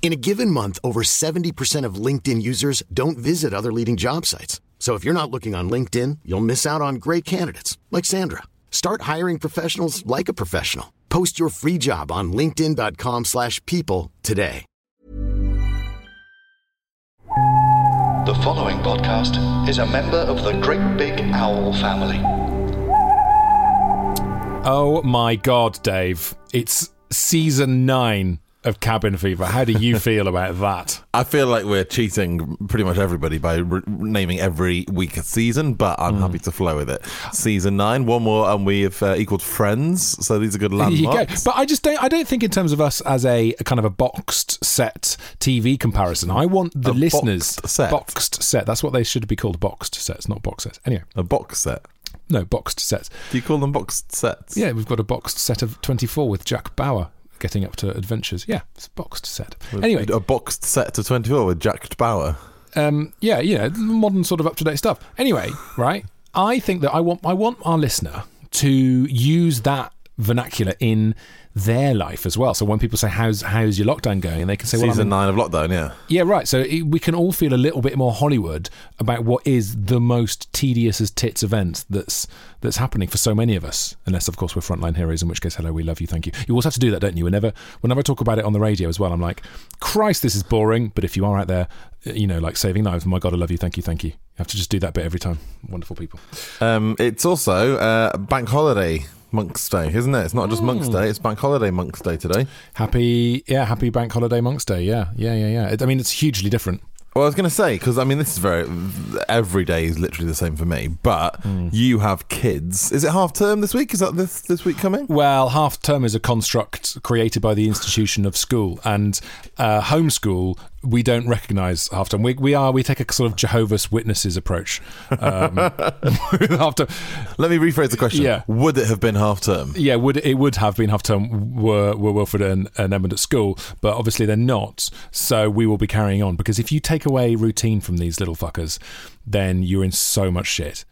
In a given month, over 70% of LinkedIn users don't visit other leading job sites. So if you're not looking on LinkedIn, you'll miss out on great candidates like Sandra. Start hiring professionals like a professional. Post your free job on linkedin.com/people slash people today. The following podcast is a member of the Great Big Owl family. Oh my god, Dave. It's season nine of Cabin Fever. How do you feel about that? I feel like we're cheating pretty much everybody by re- naming every week a season, but I'm Hmm. happy to flow with it. Season nine, one more, and we have uh, equaled Friends, so these are good There you go. landmarks. But I just don't. I don't think in terms of us as a, a kind of a boxed set TV comparison. I want the A listeners boxed set? boxed set. That's what they should be called. Boxed sets, not box sets. Anyway, A box set. no boxed sets. Do you call them boxed sets? Yeah, we've got a boxed set of twenty four with Jack Bauer getting up to adventures. Yeah, it's a boxed set. Anyway, A boxed set to 24 with Jack Bauer. um, yeah, you know, modern sort of up to date stuff. Anyway, right? I think that I want I want our listener to use that vernacular in their life as well. So when people say how's how's your lockdown going, and they can say, well, Season in- nine of lockdown, yeah. yeah, right. So it, we can all feel a little bit more Hollywood about what is the most tedious as tits event that's that's happening for so many of us. Unless, of course, we're frontline heroes, in which case, hello, we love you, thank you. You also have to do that, don't you? Whenever whenever I talk about it on the radio as well, I'm like, Christ, this is boring. But if you are out there, you know, like saving lives, my God, I love you, thank you, thank you. You have to just do that bit every time. Wonderful people. Um, it's also uh, Bank Holiday Monk's Day, isn't it? It's not just Monk's Hmm. Day, it's Bank Holiday Monk's Day today. Happy, yeah, happy Bank Holiday Monks Day. Yeah, yeah, yeah, yeah. It, I mean, it's hugely different. Well, I was going to say because I mean this is very every day is literally the same for me. But Hmm. you have kids. Is it half term this week? Is that this this week coming? Well, half term is a construct created by the institution of school, and uh, homeschool we don't recognise half term. We, we are we take a sort of Jehovah's Witnesses approach. Um, term. Let me rephrase the question. Yeah. Would it have been half term? Yeah, would it would have been half term were were Wilfred and, and Edmund at school, but obviously they're not. So we will be carrying on because if you take away routine from these little fuckers, then you're in so much shit.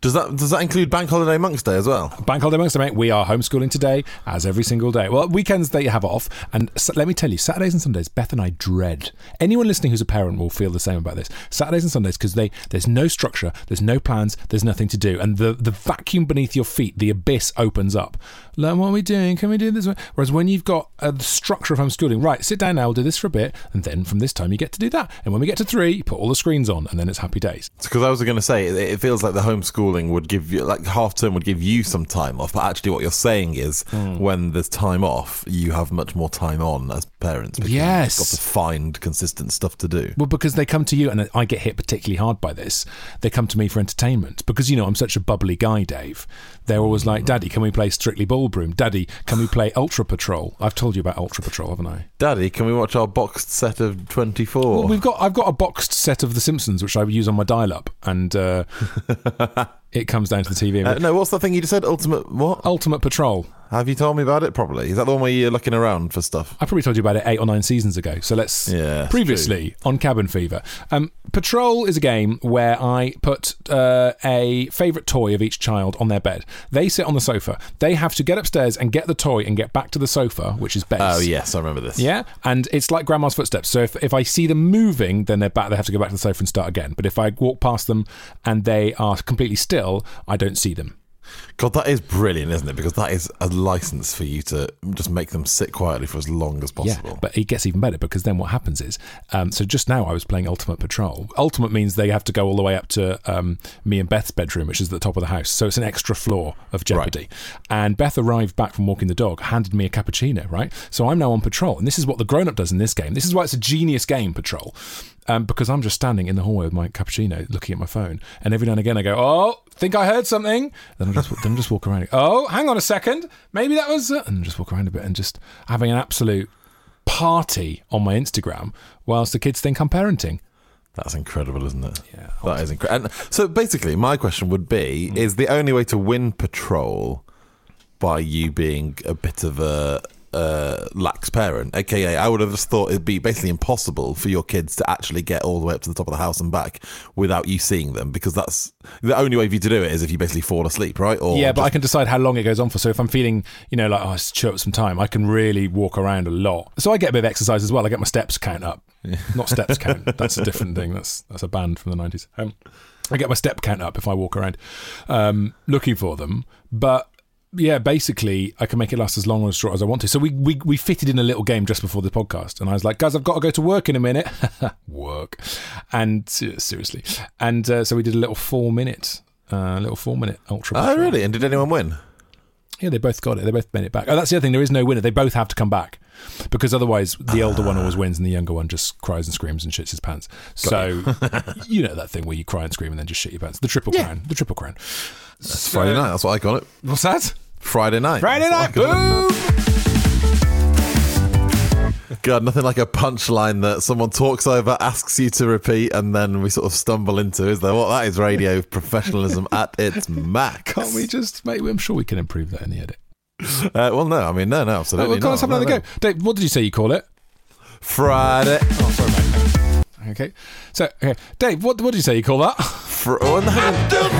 Does that does that include Bank Holiday Monk's Day as well? Bank holiday amongst mate. We are homeschooling today, as every single day. Well, weekends they have off, and s let me tell you, Saturdays and Sundays, Beth and I dread. Anyone listening who's a parent will feel the same about this. Saturdays and Sundays because they there's no structure, there's no plans, there's nothing to do, and the the vacuum beneath your feet, the abyss opens up. Learn what we're we doing? Can we do this? Whereas when you've got a structure of homeschooling, right? Sit down now, we'll do this for a bit, and then from this time you get to do that. And when we get to three, you put all the screens on, and then it's happy days. Because I was going to say it, it feels like the homeschooling would give you like half term would give you some time off, but actually what you're saying is Hmm. when there's time off, you have much more time on as parents. because Yes. you've got to find consistent stuff to do. Well, because they come to you, and I get hit particularly hard by this. They come to me for entertainment because you know I'm such a bubbly guy, Dave. They're always like, "Daddy, can we play Strictly Ballroom? Daddy, can we play Ultra Patrol?" I've told you about Ultra Patrol, haven't I? Daddy, can we watch our boxed set of 24? Well, we've got I've got a boxed set of The Simpsons which I use on my dial-up, and uh, it comes down to the TV. Uh, no, what's the thing you just said? Ultimate what? Ultimate Patrol. Have you told me about it properly? Is that the one where you're looking around for stuff? I probably told you about it eight or nine seasons ago. So let's Yeah, previously on Cabin Fever. Um, Patrol is a game where I put uh, a favourite toy of each child on their bed. They sit on the sofa. They have to get upstairs and get the toy and get back to the sofa, which is base. Oh yes, I remember this. Yeah, and it's like grandma's footsteps. So if, if I see them moving, then they're back. They have to go back to the sofa and start again. But if I walk past them and they are completely still, I don't see them. God, that is brilliant, isn't it? Because that is a license for you to just make them sit quietly for as long as possible. Yeah, but it gets even better because then what happens is, um, so just now I was playing Ultimate Patrol. Ultimate means they have to go all the way up to um, me and Beth's bedroom, which is at the top of the house. So it's an extra floor of jeopardy. And Beth arrived back from walking the dog, handed me a cappuccino, right? So I'm now on patrol. And this is what the grown up does in this game. This is why it's a genius game, Patrol. Um, because I'm just standing in the hallway with my cappuccino, looking at my phone, and every now and again I go, "Oh, think I heard something." Then I just then I just walk around. Oh, hang on a second, maybe that was, uh, and just walk around a bit and just having an absolute party on my Instagram whilst the kids think I'm parenting. That's incredible, isn't it? Yeah. That is incredible. So basically, my question would be: Is the only way to win patrol by you being a bit of a uh, lax parent? AKA, I would have just thought it'd be basically impossible for your kids to actually get all the way up to the top of the house and back without you seeing them, because that's the only way for you to do it is if you basically fall asleep, right? Or yeah, but I can decide how long it goes on for. So if I'm feeling, you know, like oh, it's chew up some time, I can really walk around a lot. So I get a bit of exercise as well. I get my steps count up. Not steps count. That's a different thing. That's that's a band from the nineties. Um, I get my step count up if I walk around, um, looking for them. But yeah, basically, I can make it last as long or as short as I want to. So we, we we fitted in a little game just before the podcast, and I was like, guys, I've got to go to work in a minute. work, and uh, seriously, and uh, so we did a little four minute, uh, little four minute ultra. Oh, really? And did anyone win? Yeah, they both got it. They both made it back. Oh, that's the other thing. There is no winner. They both have to come back because otherwise the older one always wins and the younger one just cries and screams and shits his pants. So you know that thing where you cry and scream and then just shit your pants. The triple crown. The triple crown. It's Friday night. That's what I call it. What's that? Friday night. Friday night. what I call it. Boom. God, nothing like a punchline that someone talks over, asks you to repeat, and then we sort of stumble into. Is there? What that is radio professionalism at its max. Can't we just make? I'm sure we can improve that in the edit. Uh, well, no. I mean, no, no, Oh, absolutely. well, come on, let's have not. another No, go. no. Dave, what did you say you call it? Friday. Oh, sorry, mate. Okay. So, okay, Dave, what what did you say you call that? Fr- oh, no.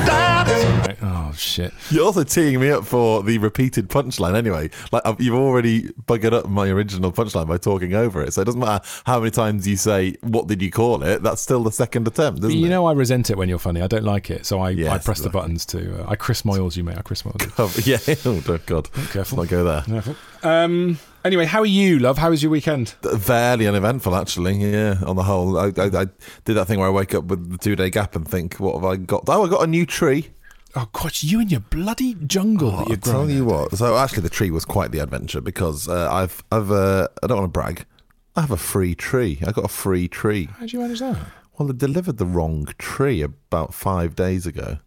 Right. Oh shit. You're also teeing me up for the repeated punchline. Anyway, like I've, you've already buggered up my original punchline by talking over it. So it doesn't matter how many times you say "What did you call it?" That's still the second attempt, isn't you it? know I resent it when you're funny. I don't like it, so I, I Yes, press the buttons to. Uh, I Chris Moyles you, mate. I Chris Moyles. you. Oh, yeah. Oh dear God. Careful. Let's not go there. Um. Anyway, how are you, love? How was your weekend? Fairly uneventful, actually. Yeah, on the whole, I, I, I did that thing where I wake up with the two day gap and think, "What have I got?" Oh, I got a new tree. Oh God, you and your bloody jungle I'll you're tell you what. So actually, the tree was quite the adventure because uh, I've, I've, uh, I don't want to brag. I have a free tree. I got a free tree. How did you manage that? Well, they delivered the wrong tree about five days ago.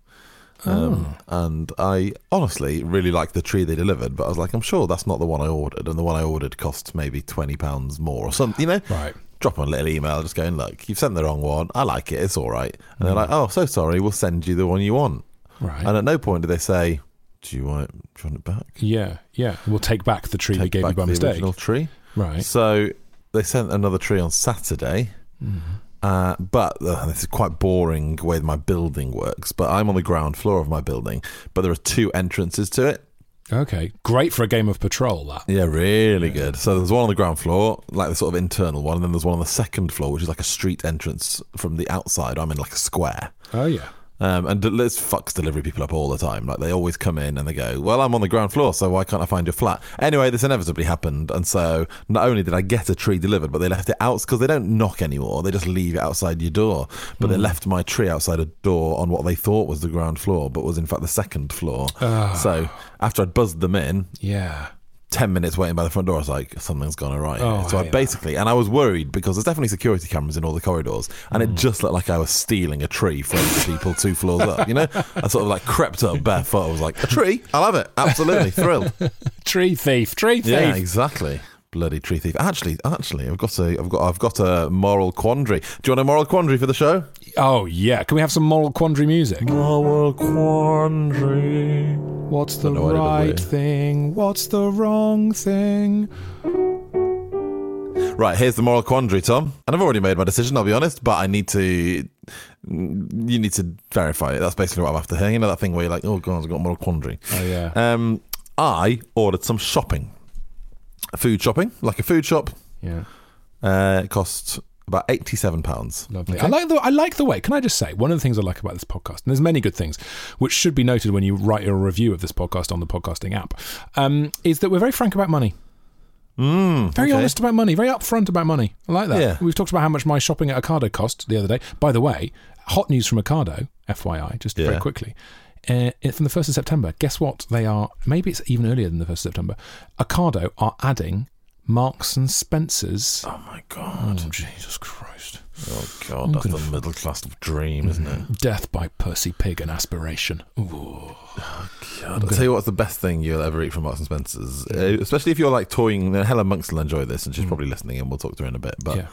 Um, And I honestly really liked the tree they delivered, but I was like, I'm sure that's not the one I ordered, and the one I ordered cost maybe twenty pounds more or something. You know, Right. Drop them a little email, just going, look, you've sent the wrong one. I like it. It's all right. And they're like, oh, so sorry. We'll send you the one you want. Right. And at no point do they say, do you want, it, do you want it back? yeah, yeah. We'll take back the tree we Take gave you back by the mistake. original tree. Right. So they sent another tree on Saturday. Uh, but uh, this is quite boring way my building works. But I'm on the ground floor of my building, but there are two entrances to it. Okay. Great for a game of patrol. That. Yeah, really good. So there's one on the ground floor, like the sort of internal one, and then there's one on the second floor, which is like a street entrance from the outside. I'm in like a square. Oh yeah. Um, and this fucks delivery people up all the time. Like they always come in and they go, "Well, I'm on the ground floor, so why can't I find your flat?" Anyway, this inevitably happened, and so not only did I get a tree delivered, but they left it out because they don't knock anymore; they just leave it outside your door. But they left my tree outside a door on what they thought was the ground floor, but was in fact the second floor. So after I'd buzzed them in, Yeah. 10 minutes waiting by the front door, I was like, something's gone awry. Oh, so I yeah. basically, and I was worried because there's definitely security cameras in all the corridors, and Mm. it just looked like I was stealing a tree from people two floors up. You know, I sort of like crept up barefoot. I was like, a tree? I'll have it. Absolutely. Thrilled. Tree thief. Tree thief. Yeah, exactly. Bloody tree thief. Actually, actually, I've got a, I've got, I've got a moral quandary. Do you want a moral quandary for the show? Oh yeah. Can we have some moral quandary music? Moral quandary. What's the Don't know what it would right thing? What's the wrong thing? Right, here's the moral quandary, Tom. And I've already made my decision, I'll be honest, but I need to. You need to verify it. That's basically what I'm after here. You know that thing where you're like, oh, God, I've got a moral quandary. Oh yeah. Um, I ordered some shopping. Food shopping, like a food shop. yeah. Uh, it cost about £87. Lovely. I like the I like the way. Can I just say one of the things I like about this podcast, and there's many good things, which should be noted when you write your review of this podcast on the podcasting app, um, is that we're very frank about money. Mm, Very okay. honest about money, very upfront about money. I like that. Yeah. We've talked about how much my shopping at Ocado cost the other day. By the way, hot news from Ocado, FYI, just very quickly. Uh, from the 1st of September, guess what? They are, maybe it's even earlier than the 1st of September. Ocado are adding Marks and Spencer's. Oh my God. Oh, Jesus Christ. Oh god, that's the middle class dream, isn't it? Death by Percy Pig and aspiration. Ooh. God, I'll tell you what's the best thing you'll ever eat from Marks and Spencers, uh, especially if you're like toying. Helen Monks will enjoy this, and she's probably listening, and we'll talk to her in a bit. But Yeah.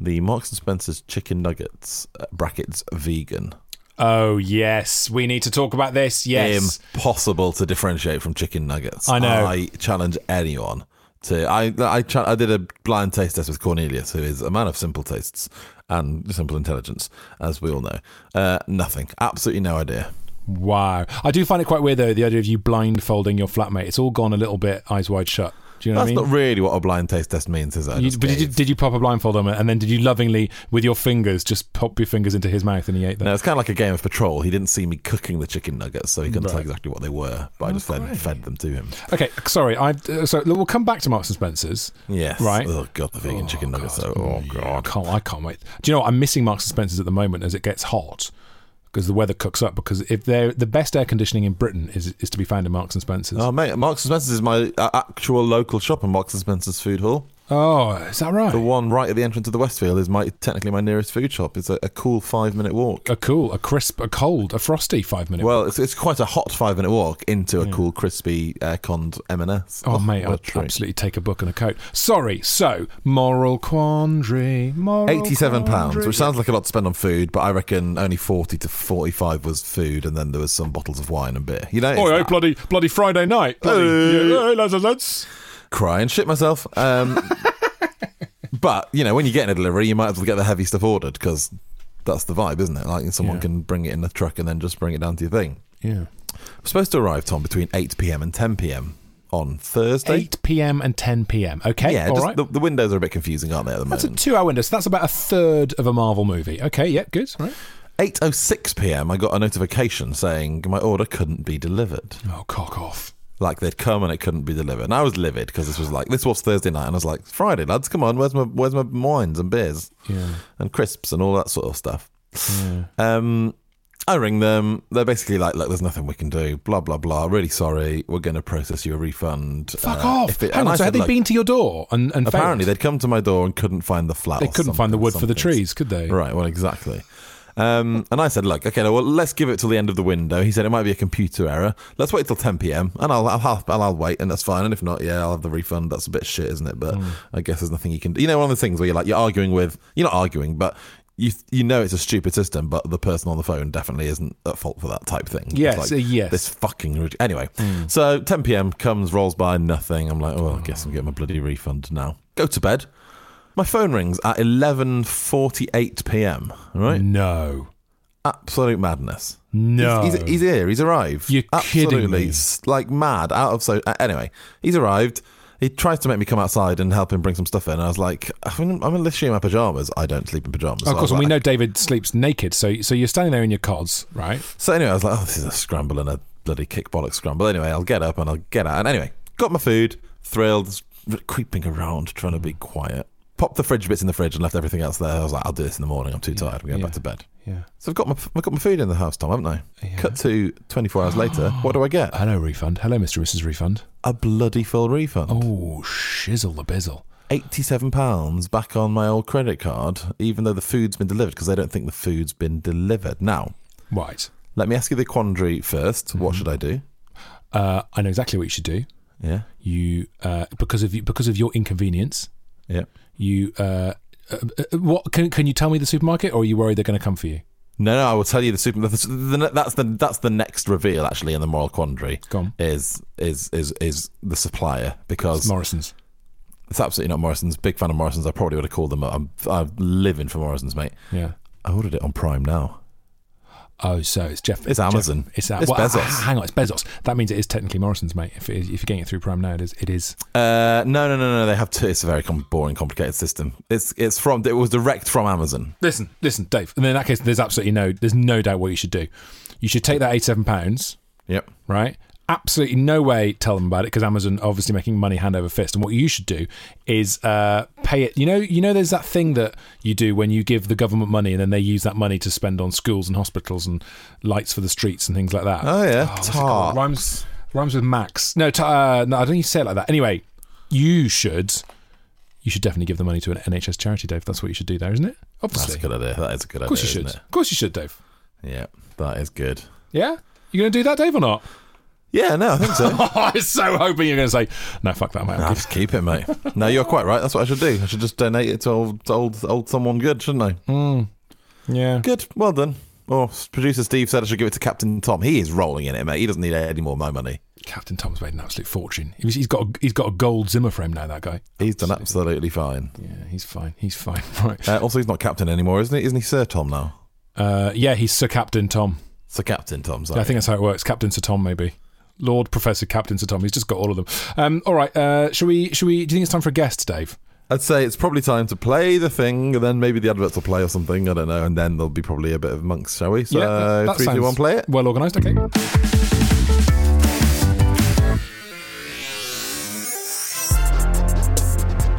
the Marks and Spencers chicken nuggets uh, brackets vegan. Oh yes, we need to talk about this. Yes. Impossible to differentiate from chicken nuggets. I know. I challenge anyone to. I I, I did a blind taste test with Cornelius, who is a man of simple tastes and simple intelligence, as we all know. Uh, nothing. Absolutely no idea. Wow. I do find it quite weird though, the idea of you blindfolding your flatmate. It's all gone a little bit eyes wide shut. Do you know That's what I mean? not really what a blind taste test means, is it? You- but did you, did you pop a blindfold on it and then did you lovingly, with your fingers, just pop your fingers into his mouth and he ate them? No, it's kind of like a game of patrol. He didn't see me cooking the chicken nuggets, so he couldn't tell exactly what they were. But I just fed, fed them to him. Okay, sorry. I uh, so we'll come back to Marks and Spencers. Yes. Right. Oh god, the vegan chicken nuggets. though. Oh Oh I god. can't. I can't wait. Do you know what? I'm missing Marks and Spencers at the moment as it gets hot because the weather cooks up. Because if they're the best air conditioning in Britain is is to be found in Marks and Spencers. Oh mate, Marks and Spencer's is my uh, actual local shop, and Marks and Spencer's food hall. Oh, is that right? The one right at the entrance of the Westfield is my technically my nearest food shop. It's a, a cool five minute walk. a cool, a crisp, a cold, a frosty five minute. Well, it's, it's quite a hot five minute walk into a cool, crispy, air conned M&S. Oh, oh, mate, what a I'd treat. absolutely take a book and a coat. Sorry, so moral quandary, moral Eighty-seven pounds, which sounds like a lot to spend on food, but I reckon only forty to forty-five was food, and then there was some bottles of wine and beer. You know, Oh, bloody, bloody Friday night. Bloody, Hey. yeah, hey, lads lads. Cry and shit myself. Um, but you know, when you get in a delivery, you might as well get the heavy stuff ordered because that's the vibe, isn't it? Like someone Yeah. can bring it in the truck and then just bring it down to your thing. Yeah. We're supposed to arrive, Tom, between eight pm and ten pm on Thursday. 8 p.m. and 10 p.m. Okay, yeah, all just right. the, the windows are a bit confusing, aren't they? At the That's a two-hour window, so that's about a third of a Marvel movie. Okay, yeah, good. Right. eight oh six pm. I got a notification saying my order couldn't be delivered. Oh, cock off. Like they'd come and it couldn't be delivered. And I was livid because this was like this was Thursday night, and I was like, Friday, lads, come on, where's my where's my wines and beers Yeah. and crisps and all that sort of stuff. Um, I ring them. They're basically like, look, there's nothing we can do. Blah blah blah. Really sorry. We're going to process you a refund. Fuck Uh, off. it- Hang on, so had they been to your door and, and Apparently, failed? they'd come to my door and couldn't find the flat. They couldn't find the wood for the trees, could they? Right. Well, exactly. Um, and I said, look, okay, well, let's give it till the end of the window. He said it might be a computer error. Let's wait till 10 p.m. and I'll I'll, have, I'll, I'll wait, and that's fine. And if not, yeah, I'll have the refund. That's a bit shit, isn't it? But Hmm. I guess there's nothing you can do. You know, one of the things where you're like, you're arguing with, you're not arguing, but you you know it's a stupid system, but the person on the phone definitely isn't at fault for that type thing. It's Yes, like, uh, yes. This fucking anyway. Hmm. So 10 p.m. comes, rolls by, nothing. I'm like, oh, I guess I'm getting my bloody refund now. Go to bed. My phone rings at 11:48 p.m. Right, No. absolute madness. No. He's, he's, he's here. He's arrived. You're kidding Absolutely, me. s- like mad. Out of so. Uh, anyway, he's arrived. He tries to make me come outside and help him bring some stuff in. I was like, I'm, I'm literally in my pajamas. I don't sleep in pajamas. of So course, and we know David sleeps naked, so so you're standing there in your cods, right? So anyway, I was like, oh, this is a scramble and a bloody kick bollock scramble. Anyway, I'll get up and I'll get out. And anyway, got my food, thrilled, creeping around, trying to be quiet. Popped the fridge bits in the fridge and left everything else there. I was like, I'll do this in the morning. I'm too tired. I'm going yeah. back to bed. Yeah. So I've got my I've got my food in the house, Tom, haven't I? Yeah. Cut to 24 hours later. What do I get? Hello, refund. Hello, Mr. and Mrs. Refund. A bloody full refund. Oh, shizzle the bizzle. Eighty-seven pounds back on my old credit card, even though the food's been delivered because they don't think the food's been delivered. Now, Right. let me ask you the quandary 1st What should I do? Uh, I know exactly what you should do. Yeah, You, uh, because of you, because of your inconvenience, yeah. you. Uh, uh, uh, what can can you tell me the supermarket, or are you worried they're going to come for you? No, no, I will tell you the super. The, the, that's the that's the next reveal actually in the moral quandary. Is is is is the supplier because It's Morrison's. it's absolutely not Morrison's. Big fan of Morrison's. I probably would have called them. I'm I'm living for Morrison's, mate. Yeah. I ordered it on Prime now. Oh, so it's Jeff. It's Jeff- Amazon. it's, uh, It's well, Bezos. Hang on, it's Bezos. That means it is technically Morrison's, mate. If, is, if you're getting it through Prime now, it is. It is. Uh, no, no, no, no. They have two. It's a very com- boring, complicated system. It's it's from it was direct from Amazon. Listen, listen, Dave. And in that case, there's absolutely no, there's no doubt what you should do. You should take that eighty-seven pounds, Yep. right? Absolutely no way tell them about it because Amazon obviously making money hand over fist. And what you should do is uh, pay it. You know, you know, there's that thing that you do when you give the government money and then they use that money to spend on schools and hospitals and lights for the streets and things like that. Oh yeah. Tar. Rhymes rhymes with Max. No, t- uh, no, I don't think you say it like that. Anyway, you should you should definitely give the money to an NHS charity, Dave. That's what you should do there, isn't it? Obviously. That's a good idea. That is a good idea. of course idea. you should. Of course you should, Dave. Yeah, that is good. Yeah? You going to do that, Dave, or not? Yeah, no, I think so. I was so hoping you're going to say, no, fuck that, mate. Nah, just keep it, mate. No, you're quite right. That's what I should do. I should just donate it to old, to old, old someone good, shouldn't I? Mm. Yeah. Good. Well done. Well, producer Steve said I should give it to Captain Tom. He is rolling in it, mate. He doesn't need any more of my money. Captain Tom's made an absolute fortune. He's, he's got a, he's got a gold Zimmer frame now. That guy. He's done absolutely fine. Yeah, he's fine. He's fine. Right. Uh, also, he's not captain anymore, isn't he? Isn't he Sir Tom now? Uh, yeah, he's Sir Captain Tom. Sir Captain Tom. Sorry. Yeah, I think that's how it works. Captain Sir Tom, maybe. Lord Professor Captain Sir Tom. He's just got all of them. Um, all right. Uh, shall we? Shall we? Do you think it's time for a guest, Dave? I'd say it's probably time to play the thing, and then maybe the adverts will play or something. I don't know, and then there'll be probably a bit of monks, shall we? So that- that three, two, one, play it. Well organised. Okay.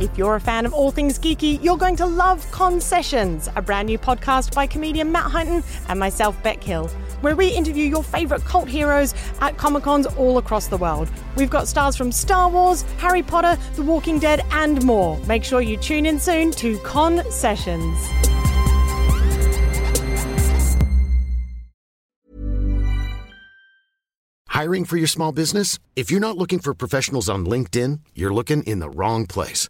If you're a fan of all things geeky, you're going to love Concessions, a brand new podcast by comedian Matt Hunton and myself, Beck Hill, where we interview your favourite cult heroes at Comic Cons all across the world. We've got stars from Star Wars, Harry Potter, The Walking Dead, and more. Make sure you tune in soon to Concessions. Hiring for your small business? If you're not looking for professionals on LinkedIn, you're looking in the wrong place.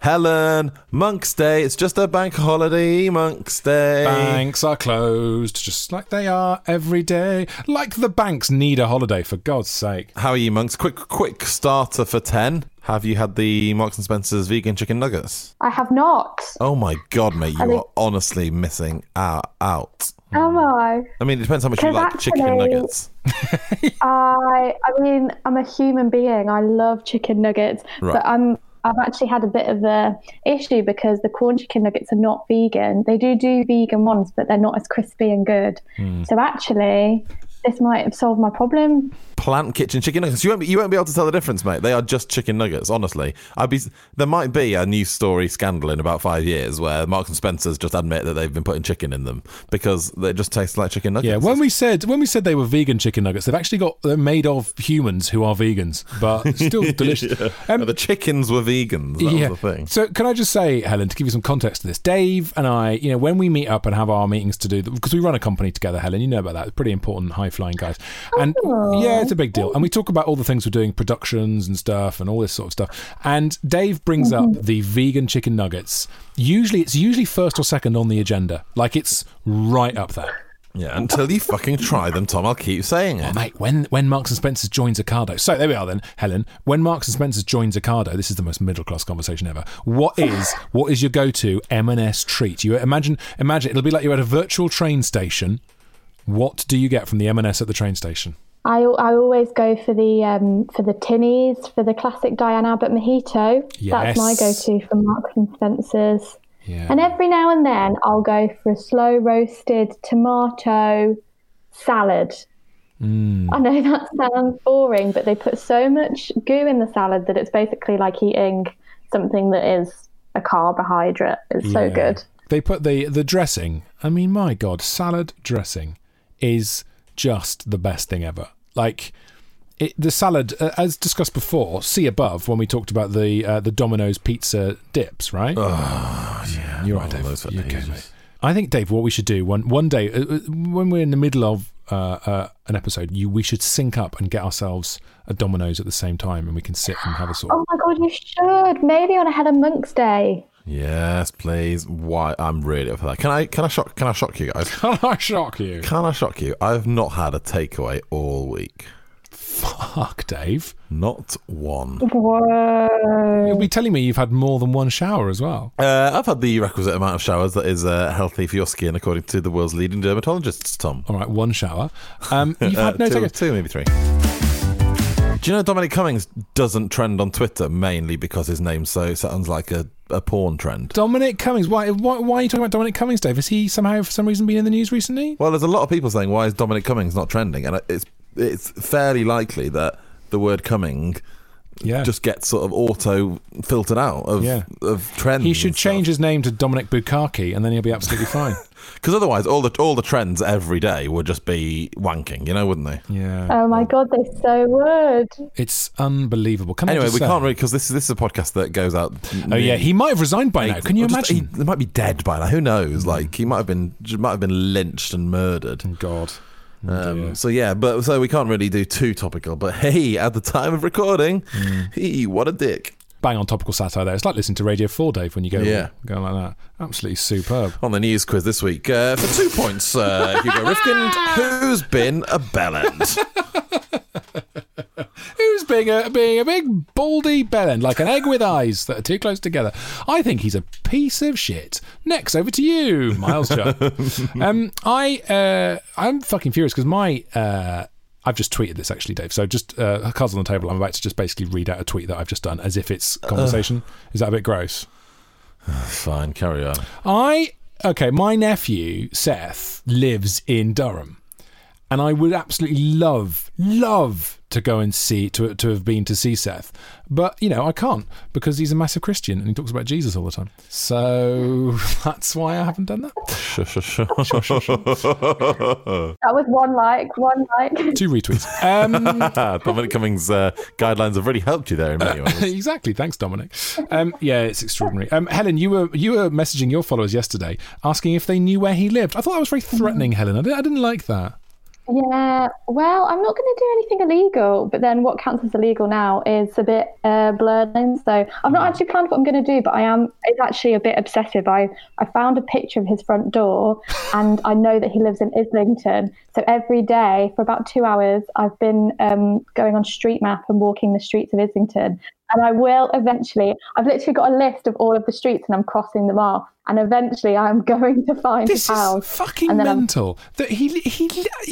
Helen, Monk's Day. It's just a bank holiday, Monk's Day. Banks are closed, just like they are every day. Like the banks need a holiday, for God's sake. How are you, monks? Quick, quick starter for ten. Have you had the Marks and Spencer's vegan chicken nuggets? I have not. Oh my god, mate! You Are they- are honestly missing out. Out. Am I? I mean, it depends how much you 'Cause like chicken actually- nuggets. I I mean, I'm a human being. I love chicken nuggets, Right. but I'm I've actually had a bit of a issue because the Quorn chicken nuggets are not vegan. They do do vegan ones, but they're not as crispy and good. Hmm. So actually, this might have solved my problem. Plant kitchen chicken nuggets. You won't, be, you won't be able to tell the difference, mate. They are just chicken nuggets. Honestly, I'd be. There might be a news story scandal in about five years where Marks and Spencer's just admit that they've been putting chicken in them because they just taste like chicken nuggets. Yeah, when we said when we said they were vegan chicken nuggets, they've actually got they're made of humans who are vegans, but still delicious. Um, the chickens were vegans. That was the thing. So can I just say, Helen, to give you some context to this, Dave and I, you know, when we meet up and have our meetings to do, because we run a company together, Helen, you know about that, it's pretty important, high flying guys, and yeah, it's a big deal. And we talk about all the things we're doing, productions and stuff, and all this sort of stuff. And Dave brings up mm-hmm. the vegan chicken nuggets. Usually, it's usually first or second on the agenda, like it's right up there. Yeah, until you fucking try them, Tom. I'll keep saying oh, it. Oh, mate, when when Marks and Spencer's joins Ocado. So there we are then, Helen. When Marks and Spencer's joins Ocado, this is the most middle class conversation ever. What is what is your go to M and S treat? You imagine imagine it'll be like you're at a virtual train station. What do you get from the M and S at the train station? I, I always go for the um, for the tinnies for the classic Diane Abbott mojito. Yes. That's my go-to from Marks and Spencers. Yeah. And every now and then I'll go for a slow roasted tomato salad. Mm. I know that sounds boring, but they put so much goo in the salad that it's basically like eating something that is a carbohydrate. It's so good. They put the the dressing. I mean, my God, salad dressing is just the best thing ever. Like it, the salad, uh, as discussed before, see above when we talked about the uh, the Domino's pizza dips, right? Oh, yeah. You're right, Dave. those for You okay, mate? I think, Dave, what we should do one one day uh, uh, when we're in the middle of uh, uh, an episode, you we should sync up and get ourselves a Domino's at the same time, and we can sit and have a sort. Oh my god, you should. Maybe on a Helen Monk's day. Yes, please. Why? I'm really up for that. Can I? Can I shock? Can I shock you guys? Can I shock you? Can I shock you? I've not had a takeaway all week. Fuck, Dave. Not one. Whoa. You'll be telling me you've had more than one shower as well. Uh, I've had the requisite amount of showers that is uh, healthy for your skin, according to the world's leading dermatologists. Tom. All right, one shower. Um, you've Uh, had no two, two, maybe three. Do you know Dominic Cummings doesn't trend on Twitter mainly because his name so sounds like a, a porn trend? Dominic Cummings. Why, why? Why are you talking about Dominic Cummings, Dave? Has he somehow, for some reason, been in the news recently? Well, there's a lot of people saying why is Dominic Cummings not trending, and it's it's fairly likely that the word coming Yeah. just gets sort of auto filtered out of Yeah. of trends. he should change his name to Dominic Bukaki, and then he'll be absolutely fine. because otherwise all the all the trends every day would just be wanking, you know, wouldn't they? Yeah. Oh my god, they so would. It's unbelievable. Can Anyway, we say- can't really because this is this is a podcast that goes out. Oh yeah, he might have resigned by now. Can you Or just- imagine? He, he might be dead by now. Who knows? Hmm. Like he might have been might have been lynched and murdered. God. Oh, Um, so yeah, but so we can't really do too topical. But hey, at the time of recording, Mm. he what a dick. Bang on topical satire there. It's like listening to Radio 4, Dave, when you go, Yeah. go like that. Absolutely superb. On the news quiz this week, uh, for two points, uh, Hugo Rifkind, who's been a bellend? Being a being a big baldy bellend, like an egg with eyes that are too close together? I think he's a piece of shit. Next, over to you, Miles um, I uh, I'm fucking furious because my uh, I've just tweeted this actually, Dave. So just uh, cards on the table. I'm about to just basically read out a tweet that I've just done as if it's conversation. Is that a bit gross? Fine, carry on. I okay. My nephew Seth lives in Durham, and I would absolutely love, love to go and see to to have been to see Seth, but you know I can't because he's a massive Christian and he talks about Jesus all the time. So that's why I haven't done that. That was one like, one like. Two retweets. Um, Dominic Cummings' uh, guidelines have really helped you there in many ways. exactly. Thanks, Dominic. Um, yeah, it's extraordinary. Um, Helen, you were you were messaging your followers yesterday asking if they knew where he lived. I thought that was very threatening, Helen. I didn't, I didn't like that. Yeah, well, I'm not going to do anything illegal, but then what counts as illegal now is a bit uh, blurred in. So I've not actually planned what I'm going to do, but I am. It's actually a bit obsessive. I I found a picture of his front door, and I know that he lives in Islington. So every day for about two hours, I've been um, going on Street Map and walking the streets of Islington. And I will eventually. I've literally got a list of all of the streets, and I'm crossing them off. And eventually, I'm going to find This his house. is fucking I'm- mental. That he, he,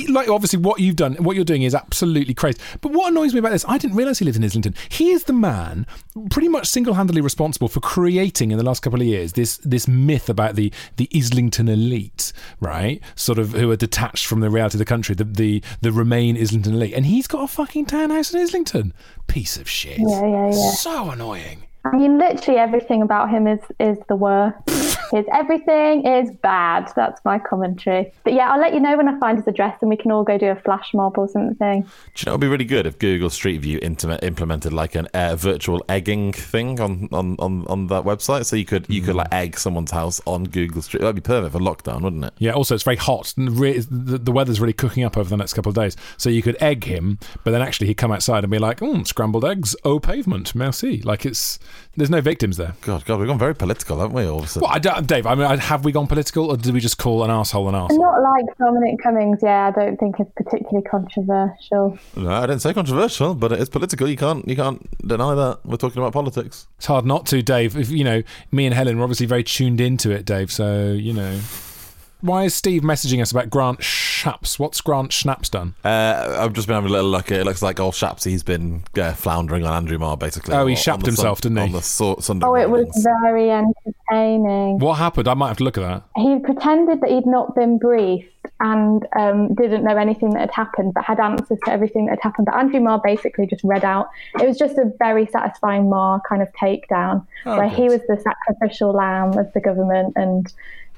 like obviously what you've done, what you're doing is absolutely crazy. But what annoys me about this, I didn't realise he lived in Islington. He is the man, pretty much single-handedly responsible for creating in the last couple of years this this myth about the the Islington elite, right? Sort of who are detached from the reality of the country, the the the Remain Islington elite, and he's got a fucking townhouse in Islington. Piece of shit. Yeah, yeah, yeah. So annoying. I mean, literally everything about him is is the worst. his everything is bad. That's my commentary. But yeah, I'll let you know when I find his address, and we can all go do a flash mob or something. Do you know it'd be really good if Google Street View intima- implemented like an uh, virtual egging thing on, on, on, on that website, so you could you could like egg someone's house on Google Street. That'd be perfect for lockdown, wouldn't it? Yeah, also, it's very hot. and re- The the weather's really cooking up over the next couple of days. So you could egg him, but then actually he'd come outside and be like, mm, scrambled eggs, au pavement, merci. Like it's, there's no victims there. God, God, we've gone very political, haven't we? All of a sudden. Well, I don't, Dave, I mean, have we gone political or did we just call an asshole an arsehole? Not like Dominic Cummings. Yeah, I don't think it's particularly controversial. No, I didn't say controversial, but it is political. You can't you can't deny that. We're talking about politics. It's hard not to, Dave. If, you know, me and Helen were obviously very tuned into it, Dave. So, you know. Why is Steve messaging us about Grant Shapps? What's Grant Schnaps done? Uh, I've just been having a little look. It looks like old Shapsy's been uh, floundering on Andrew Marr, basically. Oh, he shapped the himself, didn't he? On the so- Sunday Oh, it was very entertaining. What happened? I might have to look at that. He pretended that he'd not been briefed and um, didn't know anything that had happened, but had answers to everything that had happened. But Andrew Marr basically just read out. It was just a very satisfying Marr kind of takedown, Oh, where he was the sacrificial lamb of the government, and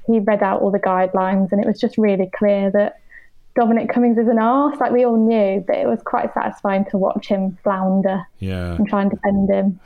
he read out all the guidelines, and it was just really clear that. Dominic Cummings is an arse, like we all knew, but it was quite satisfying to watch him flounder Yeah. and try and defend him.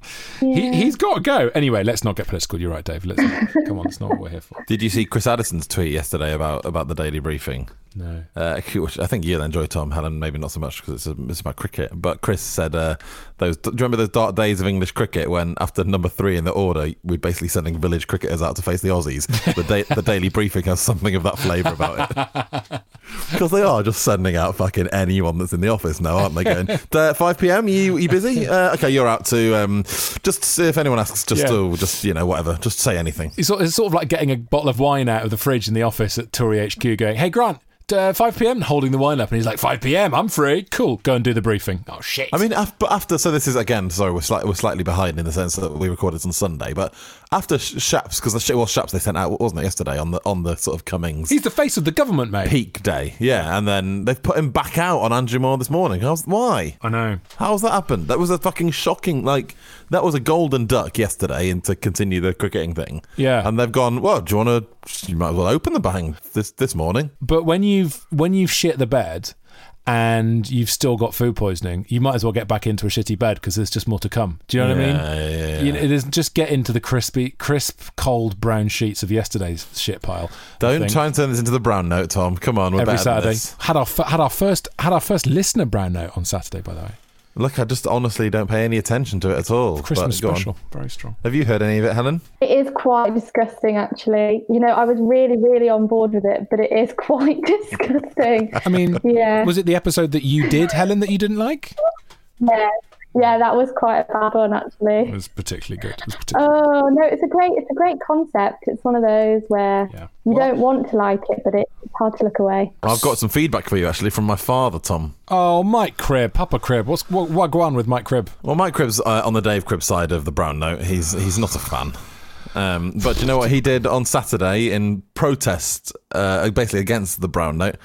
He, he's got to go. Anyway, let's not get political. You're right, Dave. Let's come on. That's not what we're here for. Did you see Chris Addison's tweet yesterday about about the daily briefing? No. Uh, I think you'll enjoy, Tom. Helen, maybe not so much because it's, it's about cricket. But Chris said, uh, "Those do you remember those dark days of English cricket when, after number three in the order, we're basically sending village cricketers out to face the Aussies? The, da- the Daily Briefing has something of that flavour about it because they are just sending out fucking anyone that's in the office now, aren't they? Going uh, five p.m. You you busy? Uh, okay, you're out to um, just see if anyone asks. Just Yeah. to just you know whatever. Just say anything. It's it's sort of like getting a bottle of wine out of the fridge in the office at Tory HQ going, hey, Grant, uh, 5 p.m. holding the wine up. And he's like, 5 p.m. I'm free. Cool. Go and do the briefing. Oh, shit. I mean, af- but after so this is again. Sorry, we're, slight, we're slightly behind in the sense that we recorded on Sunday. But after Shapps, because the well, Shapps they sent out wasn't it yesterday on the on the sort of Cummings he's the face of the government, mate. peak day, yeah, and then they've put him back out on Andrew Marr this morning. How's why? I know. How's that happened? That was a fucking shocking. Like that was a golden duck yesterday, and to continue the cricketing thing. Yeah. and they've gone. Well, do you want to? You might as well open the bang this this morning. But when you've when you've shit the bed and you've still got food poisoning, you might as well get back into a shitty bed because there's just more to come. Do you know what I mean? Yeah, yeah, yeah. You know, it is just get into the crispy, crisp, cold brown sheets of yesterday's shit pile. Don't try and turn this into the brown note, Tom. Come on, we're every Saturday. Had our f- had our first had our first listener brown note on Saturday, by the way. Look, I just honestly don't pay any attention to it at all. Christmas But go on. special, very strong. Have you heard any of it, Helen? It is quite disgusting, actually. You know, I was really, really on board with it, but it is quite disgusting. I mean, Yeah. was it the episode that you did, Helen, that you didn't like? yeah, yeah, that was quite a bad one, actually. It was particularly good. Was particularly Oh no, it's a great, it's a great concept. It's one of those where Yeah. you Well- don't want to like it, but it's hard to look away. I've got some feedback for you actually from my father, Tom. Oh, Mike Cribb, Papa Cribb. What's what, what go on with Mike Cribb? Well, Mike Cribb's uh, on the Dave Cribb side of the brown note. He's he's not a fan. Um, but you know what he did on Saturday in protest, uh, basically against the brown note?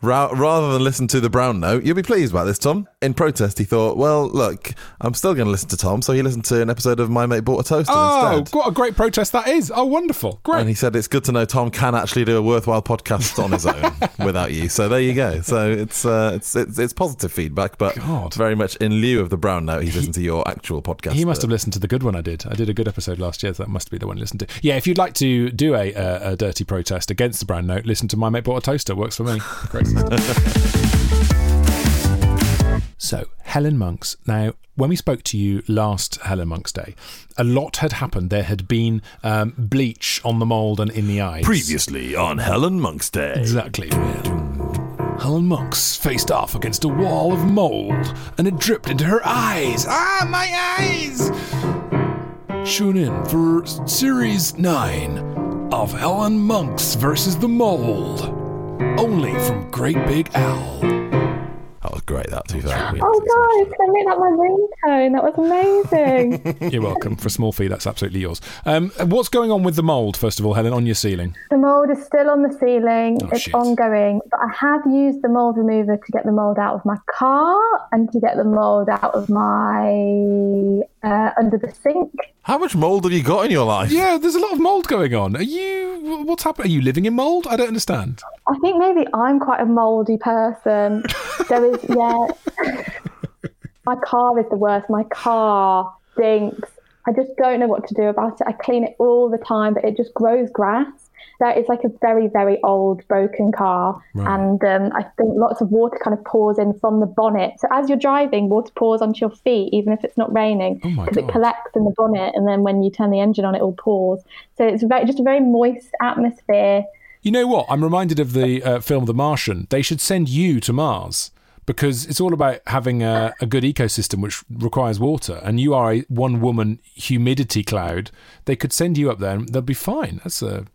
Ra- rather than listen to the brown note, you'll be pleased about this, Tom. In protest, he thought, well, look, I'm still going to listen to Tom, so he listened to an episode of My Mate Bought a Toaster Oh, instead. what a great protest that is! Oh, wonderful, great. And he said it's good to know Tom can actually do a worthwhile podcast on his own without you. So there you go. So it's uh, it's, it's it's positive feedback, but God. very much in lieu of the brown note, he's listened to your actual podcast. He must have listened to the good one I did. I did a good episode last year, so that must be the one he listened to. Yeah, if you'd like to do a, a, a dirty protest against the brown note, listen to My Mate Bought a Toaster. Works for me. Great. so, Helen Monks. Now, when we spoke to you last Helen Monks Day, a lot had happened. There had been um, bleach on the mould and in the eyes. Previously on Helen Monk's Day. Exactly. Helen Monks faced off against a wall of mould and it dripped into her eyes. Ah, my eyes! Tune in for Series 9 of Helen Monks versus the Mold. Only from Great Big Owl. That was great, that, to be fair. Oh guys, can I make that my ringtone? That was amazing. You're welcome. For a small fee, that's absolutely yours. Um, what's going on with the mould, first of all, Helen, on your ceiling? the mold is still on the ceiling. Oh, it's shit. ongoing, but I have used the mold remover to get the mold out of my car and to get the mold out of my uh, under the sink. How much mould have you got in your life? Yeah, there's a lot of mould going on. Are you. What's happening? Are you living in mould? I don't understand. I think maybe I'm quite a mouldy person. there is, yeah. my car is the worst. My car stinks. I just don't know what to do about it. I clean it all the time, but it just grows grass. That is like a very, very old, broken car. And um, I think lots of water kind of pours in from the bonnet. So as you're driving, water pours onto your feet, even if it's not raining, Oh because it collects in the bonnet. And then when you turn the engine on, it all pours. So it's very, just a very moist atmosphere. You know what? I'm reminded of the uh, film The Martian. They should send you to Mars because it's all about having a, a good ecosystem which requires water. And you are a one woman humidity cloud. They could send you up there and they'll be fine. That's a.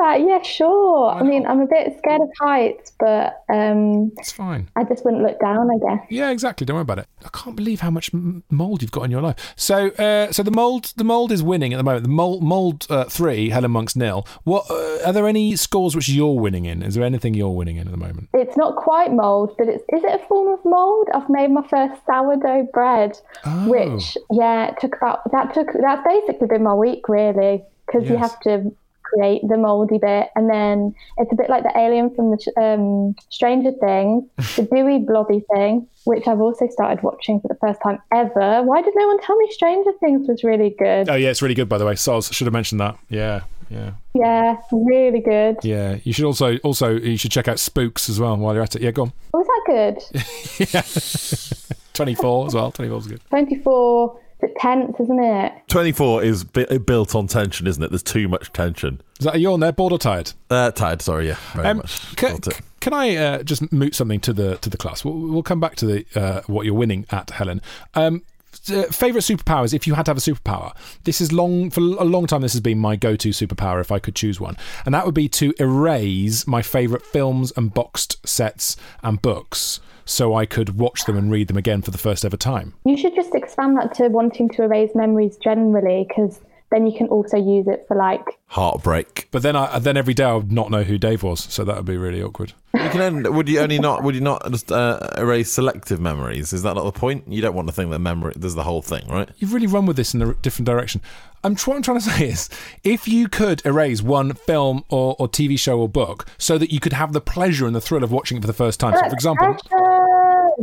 I that. Yeah, sure. I mean, I'm a bit scared of heights, but um, It's fine. I just wouldn't look down, I guess. Yeah, exactly. Don't worry about it. I can't believe how much mold you've got in your life. So, uh, so the mold, the mold is winning at the moment. The mold, mold uh, three, Helen Monk's nil. What uh, are there any scores which you're winning in? Is there anything you're winning in at the moment? It's not quite mold, but it's is it a form of mold? I've made my first sourdough bread, Oh. which yeah, took about that took that's basically been my week really because you have to create the moldy bit, and then it's a bit like the alien from the um, Stranger Things, the dewy blobby thing, which I've also started watching for the first time ever. Why did no one tell me Stranger Things was really good? Oh yeah, it's really good by the way. Soz should have mentioned that. Yeah, yeah, Yeah, really good. yeah. You should also also you should check out Spooks as well while you're at it. Yeah, go on. Was that good? yeah, twenty four as well. Twenty four is good. 24, it's tense, isn't it? 24 is bi- built on tension, isn't it? There's too much tension. Is that you on there? Bored or tired? Uh, tired, sorry, yeah, very Um, much. Can, Felt it. can I uh, just moot something to the to the class? We'll, we'll come back to the uh, what you're winning at Helen. Um, uh, favorite superpowers if you had to have a superpower this is long for a long time this has been my go-to superpower if i could choose one and that would be to erase my favorite films and boxed sets and books so i could watch them and read them again for the first ever time You should just expand that to wanting to erase memories generally, because then you can also use it for like Heartbreak. but then i then every day i would not know who dave was so that would be really awkward You can only, would you only not would you not just uh, erase selective memories? Is that not the point? You don't want to think that memory. There's the whole thing, right? You've really run with this in a different direction. I'm what I'm trying to say is, if you could erase one film or, or TV show or book, so that you could have the pleasure and the thrill of watching it for the first time. So, for example,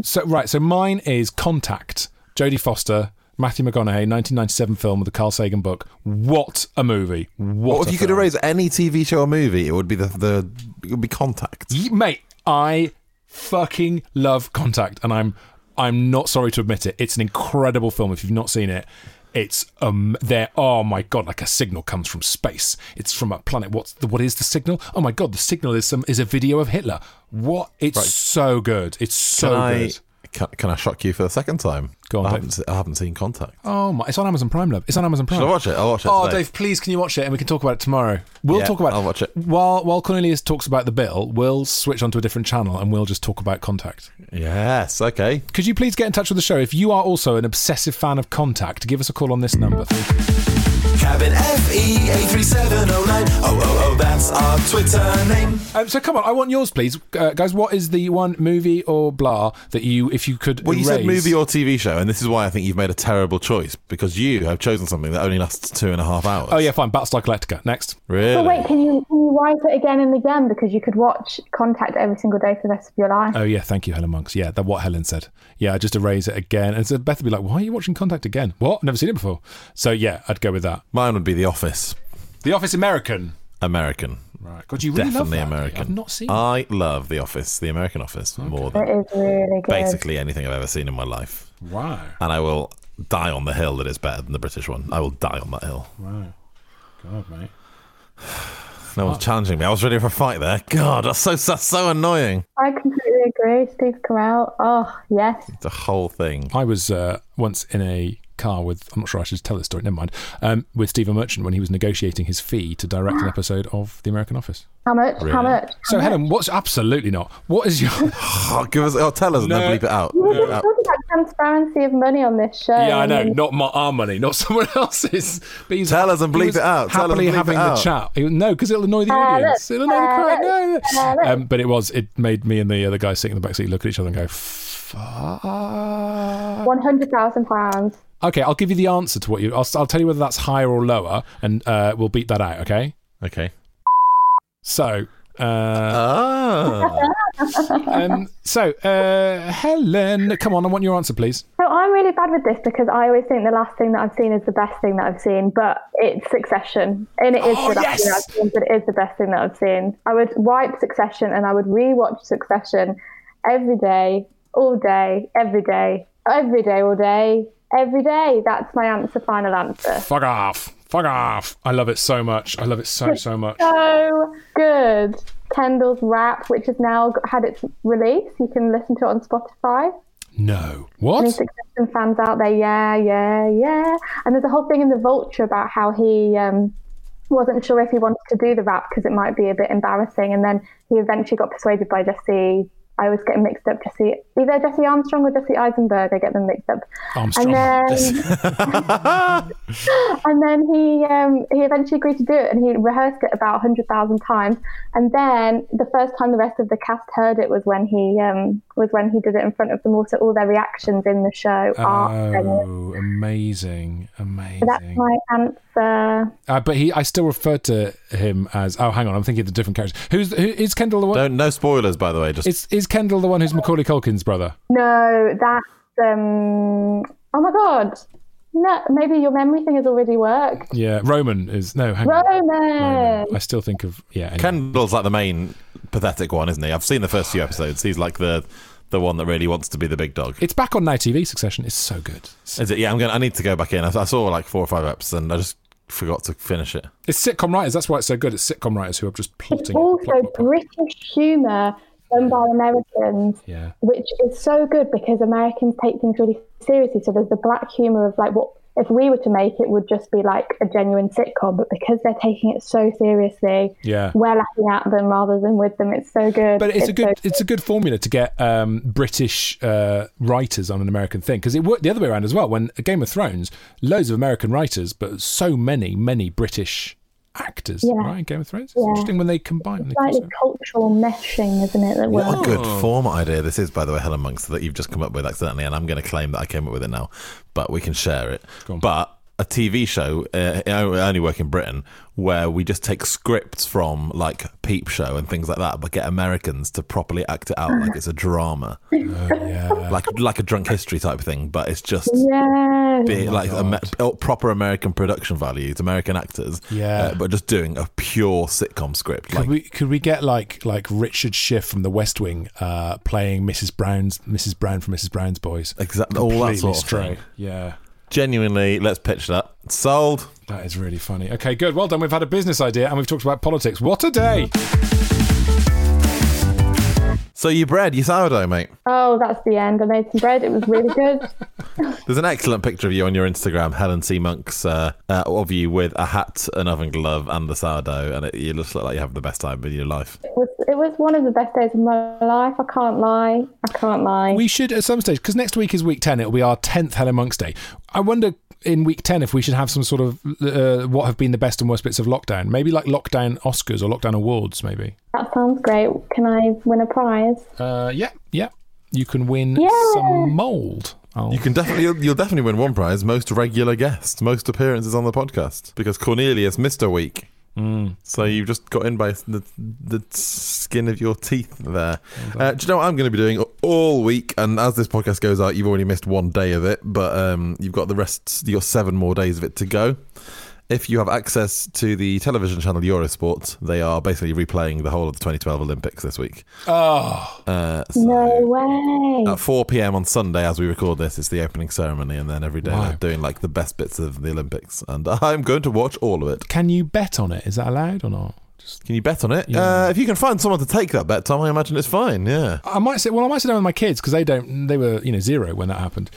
so right, so mine is Contact, Jodie Foster, Matthew McConaughey, 1997 film with the Carl Sagan book. What a movie! What, a if you could erase any TV show or movie? It would be the the it would be Contact. Ye- mate, I fucking love Contact, and I'm I'm not sorry to admit it. It's an incredible film. If you've not seen it, it's um there. Oh my god, like a signal comes from space. It's from a planet. What's the what is the signal? Oh my god, the signal is some is a video of Hitler. What? It's Right. so good. It's so can I good. can, can I shock you for the second time? Go on, I haven't, I haven't seen Contact. Oh my! It's on Amazon Prime, love. It's on Amazon Prime. Should I watch it? I'll watch it. Oh, today. Dave, please, can you watch it and we can talk about it tomorrow? We'll Yeah, talk about. I'll watch it. while while Cornelius talks about the bill. We'll switch onto a different channel and we'll just talk about Contact. Yes. Okay. Could you please get in touch with the show if you are also an obsessive fan of Contact? Give us a call on this number. Cabin FE 83709. Oh, oh, oh, that's our Twitter name. Um, so come on, I want yours, please, uh, guys. What is the one movie or blah that you, if you could, Well, you said movie or TV show, and this is why I think you've made a terrible choice because you have chosen something that only lasts two and a half hours. Oh yeah, fine. Battlestar Galactica. Next. Really? But wait, can you can you write it again and again because you could watch Contact every single day for the rest of your life? Oh yeah, thank you, Helen Monks. Yeah, that's what Helen said. Yeah, just erase it again, and so Beth would be like, "Why are you watching Contact again? What? I've never seen it before." So yeah, I'd go with that. Mine would be The Office. The Office American. American. Right. God, you really Definitely love that. American. I've not seen. it. I love The Office, the American Office, more than is really good. basically anything I've ever seen in my life. Wow. And I will die on the hill that is better than the British one. I will die on that hill. Wow. God, mate. No one's challenging me. I was ready for a fight there. God, that's so that's so annoying. I completely agree. Steve Carell. Oh yes. The whole thing. I was uh, once in a car with, I'm not sure I should tell this story, never mind, um, with Stephen Merchant when he was negotiating his fee to direct an episode of The American Office. How much? How Really? much? So, How Helen, what's absolutely not? What is your. Oh, give us. Oh, tell us and No. then bleep it out. You were Bleep it just out. talking about transparency of money on this show. Yeah, I know. Not my, our money, not someone else's. But he's, Tell us and he bleep it out. Tell us and Happily bleep it having the out. chat. He- no, because it'll annoy the Tell audience. us. It'll annoy the crowd. Tell No, us. Um, but it was. It made me and the other guy sitting in the back seat look at each other and go, "Fuck." One hundred thousand pounds. Okay, I'll give you the answer to what you. I'll, I'll tell you whether that's higher or lower, and uh, we'll beat that out. Okay. Okay. So. Uh, Ah. um, so, uh, Helen, come on, I want your answer, please. So I'm really bad with this because I always think the last thing that I've seen is the best thing that I've seen, but it's Succession, and it is Oh, the last thing! I've seen, but it is the best thing that I've seen. I would wipe Succession and I would rewatch Succession every day, all day, every day, every day, all day, every day. That's my answer. Final answer. Fuck off. Fuck off. I love it so much. I love it so, so much. So good. Kendall's rap, which has now had its release. You can listen to it on Spotify. No. Any What? Succession fans out there, yeah, yeah, yeah. And there's a whole thing in the Vulture about how he um, wasn't sure if he wanted to do the rap because it might be a bit embarrassing, and then he eventually got persuaded by Jesse. I always get mixed up. Jesse, either Jesse Armstrong or Jesse Eisenberg. I get them mixed up. Armstrong. And then, and then he um, he eventually agreed to do it, and he rehearsed it about hundred thousand times. And then the first time the rest of the cast heard it was when he um, was when he did it in front of them. Also, all their reactions in the show are. Oh, amazing, amazing. So that's my answer. Uh, but he, I still refer to him as. Oh, hang on, I'm thinking of the different characters. Who's who, is Kendall the one? Don't no spoilers, by the way. Just Is is Kendall the one who's Macaulay Culkin's brother? No, that's um. Oh my god. No, maybe your memory thing has already worked. Yeah, Roman is no. Hang on. Roman. I still think of yeah. Anyway. Kendall's like the main pathetic one, isn't he? I've seen the first few episodes. He's like the the one that really wants to be the big dog. It's back on Now TV. Succession is so good. Is it? Yeah, I'm gonna. I need to go back in. I, I saw like four or five episodes, and I just forgot to finish it. It's sitcom writers. That's why it's so good. It's sitcom writers who are just plotting. It's plotting. also plot, plot, plot. British humour done by Americans, Yeah. which is so good because Americans take things really seriously. So there's the black humour of like what if we were to make it would just be like a genuine sitcom, but because they're taking it so seriously, Yeah. we're laughing at them rather than with them. It's so good. But it's a good so it's a good formula to get um, British uh, writers on an American thing because it worked the other way around as well. When Game of Thrones, loads of American writers, but so many many British actors, Yeah. right? in Game of Thrones. It's Yeah. interesting when they combine. When they slightly cultural meshing, isn't it? That What a good format idea this is, by the way, Helen Monks, that you've just come up with accidentally, and I'm going to claim that I came up with it now, but we can share it. on. But a TV show, uh, I only work in Britain, where we just take scripts from like Peep Show and things like that, but get Americans to properly act it out like it's a drama, yeah. like like a drunk history type thing, but it's just. Yeah. Be like a oh, proper American production values, American actors, Yeah. uh, but just doing a pure sitcom script. Could Like, we could we get like like Richard Schiff from The West Wing uh, playing Mrs Brown's Mrs Brown from Mrs Brown's Boys? Exactly, all that Completely sort of thing. Yeah. genuinely, let's pitch that. Sold. That is really funny. Okay, good. Well done. We've had a business idea and we've talked about politics. What a day! So you bread, you sourdough, mate. Oh, that's the end. I made some bread. It was really good. There's an excellent picture of you on your Instagram, Helen C. Monks, uh, uh, of you with a hat, an oven glove, and the sourdough, and it, you just look like you have the best time of your life. It was, it was one of the best days of my life. I can't lie. I can't lie. We should at some stage because next week is week ten. It'll be our tenth Helen Monks Day. I wonder in week ten if we should have some sort of uh, what have been the best and worst bits of lockdown. Maybe like lockdown Oscars or lockdown awards. Maybe. That sounds great. Can I win a prize? Uh, yeah, yeah. You can win Yeah. some mold. Oh. You can definitely, you'll, you'll definitely win one prize: most regular guest, most appearances on the podcast, because Cornelius missed a week. Mm. So you've just got in by the the skin of your teeth there. Uh, do you know what I'm going to be doing all week? And as this podcast goes out, you've already missed one day of it, but um, you've got the rest. You've got seven more days of it to go. If you have access to the television channel Eurosport, they are basically replaying the whole of the 2012 Olympics this week. Oh, Uh, so No way. at 4 p.m. on Sunday, as we record this, it's the opening ceremony, and then every day Wow. they're doing like the best bits of the Olympics, and I'm going to watch all of it. can you bet on it? Is that allowed or not? Just Can you bet on it? Yeah. Uh, if you can find someone to take that bet, Tom, I imagine it's fine. Yeah. I might sit. Well, I might sit down with my kids because they don't. They were you know zero when that happened.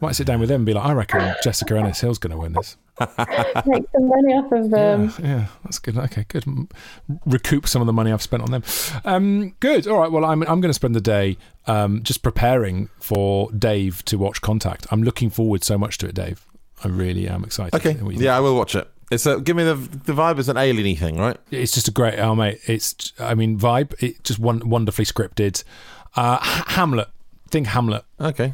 I might sit down with them and be like, I reckon Jessica Ennis Hill's going to win this. Make some money off of them. Yeah, yeah, that's good. Okay, good. Recoup some of the money I've spent on them. Um, good. All right. Well, I'm I'm going to spend the day um, just preparing for Dave to watch Contact. I'm looking forward so much to it, Dave. I really am excited. Okay. What you think? Yeah, I will watch it. It's a, give me the the vibe is an alien thing, right? It's just a great. Oh mate, it's. I mean, vibe. It just one wonderfully scripted. Uh, H- Hamlet. Think Hamlet. Okay.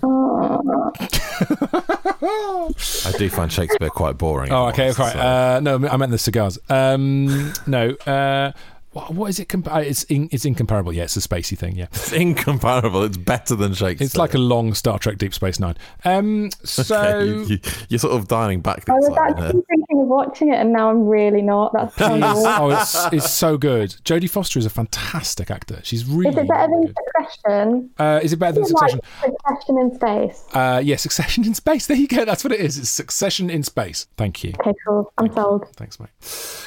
I do find Shakespeare quite boring. Oh, okay, okay. so- Uh, no, I meant the cigars. Um, no, uh, what, what is it? Compa- uh, it's in, it's incomparable. Yeah, it's a spacey thing. Yeah, It's incomparable. It's better than Shakespeare. it's like a long Star Trek Deep Space Nine. Um, so Okay, you, you, are sort of dialing back the I was actually here. thinking of watching it, and now I'm really not. That's Jeez. terrible. oh, it's it's so good. Jodie Foster is a fantastic actor. She's really. Is it better really than good. Succession? Uh, is it better than Is it like Succession? Succession in space. Uh, yeah, Succession in space. There you go. That's what it is. It's Succession in space. Thank you. Okay, cool. I'm sold. Thanks, mate.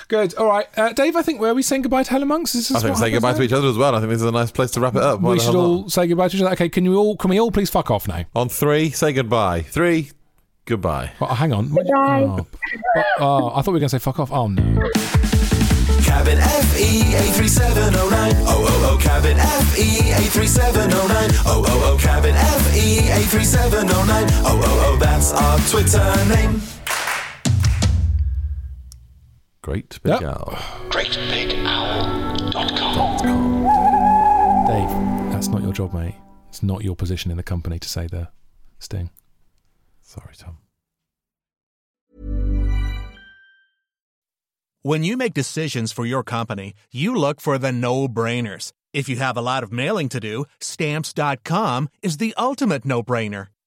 Good. All right, uh, Dave. I think where are we saying goodbye to Helen Monks? Is this I think what say goodbye now? to each other as well. I think this is a nice place to wrap it up. Why We should all not? say goodbye to each other. Okay, can you all? Can we all please fuck off now? On three, say goodbye. Three, goodbye. Well, hang on. Goodbye. Oh, oh, I thought we were going to say fuck off. Oh no. Cabin FE 83709. Oh, oh, oh, cabin FE 83709. Oh, oh, oh, cabin FE 83709. Oh, oh, oh, that's our Twitter name. Great big Yep. owl. GreatBigOwl.com. Dave, that's not your job, mate. It's not your position in the company to say the sting. Sorry, Tom. When you make decisions for your company, you look for the no brainers. If you have a lot of mailing to do, stamps.com is the ultimate no brainer.